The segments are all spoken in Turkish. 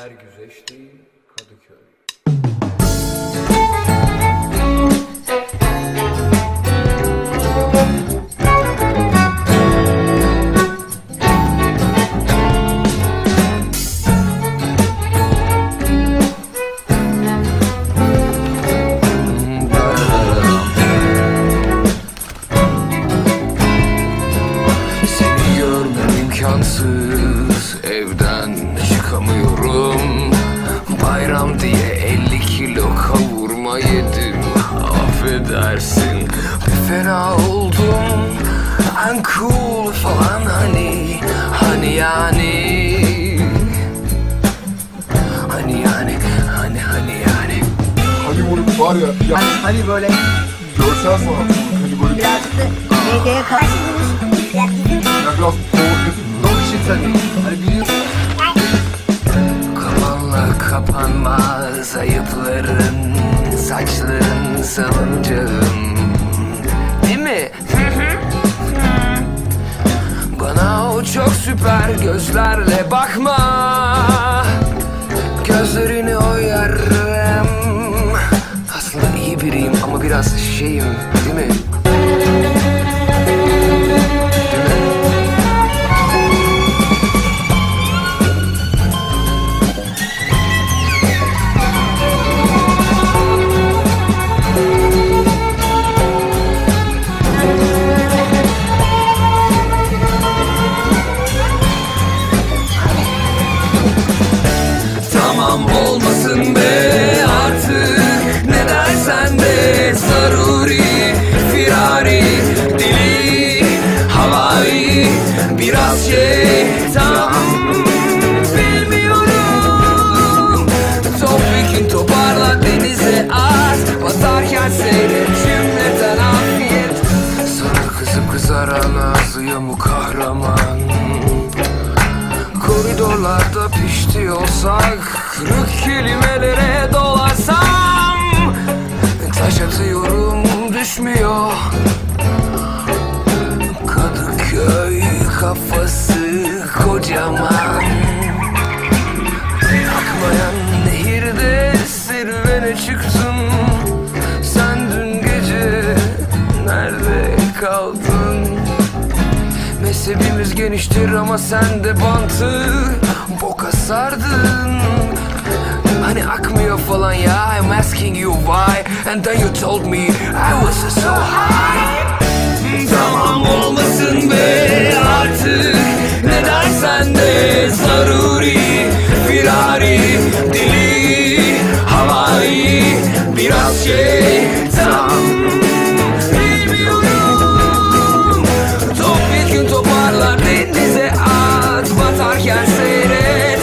Her güzeşti Kadıköy. Seni görmem imkansız yedim Affedersin bir fena oldum I'm cool falan hani Hani yani Hani yani Hani hani yani Hollywood var ya, ya Hani böyle görsel sanat. Hollywood ya Birazcık da medyaya karşı biraz bizim biraz provokatif. çok shit hani. Hani biliyorsun. Kapanla kapanmaz ayıpların Saçların salıncağım Değil mi? Bana o çok süper gözlerle bakma Gözlerini oyarım Aslında iyi biriyim ama biraz şeyim değil mi? Havai Biraz şeytan. Bilmiyorum. Topik'in toparla denize at. Batarken seyret cümleten afiyet. Sana kızıp kızaran ağzı yamuk kahraman. Koridorlarda pişti olsak Kırık kelimelere dolarsam kafası kocaman. Akmayan nehirde serüvene çıktım Sen dün gece nerede kaldın? Mezhebimiz geniştir ama sen de bantı boka sardın. Hani akmıyor falan ya I'm asking you why? And then you told me biraz şeytan Bilmiyorum. Top bir gün toparlar denize at seyret.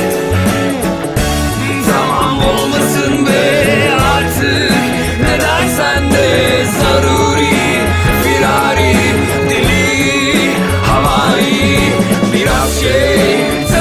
Tamam olmasın be artık. Ne dersen zaruri Firari deli havai Biraz şeytan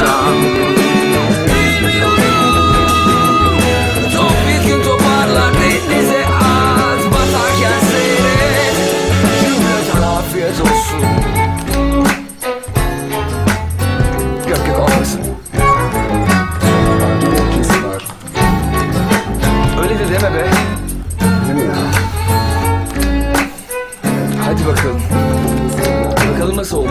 Sổ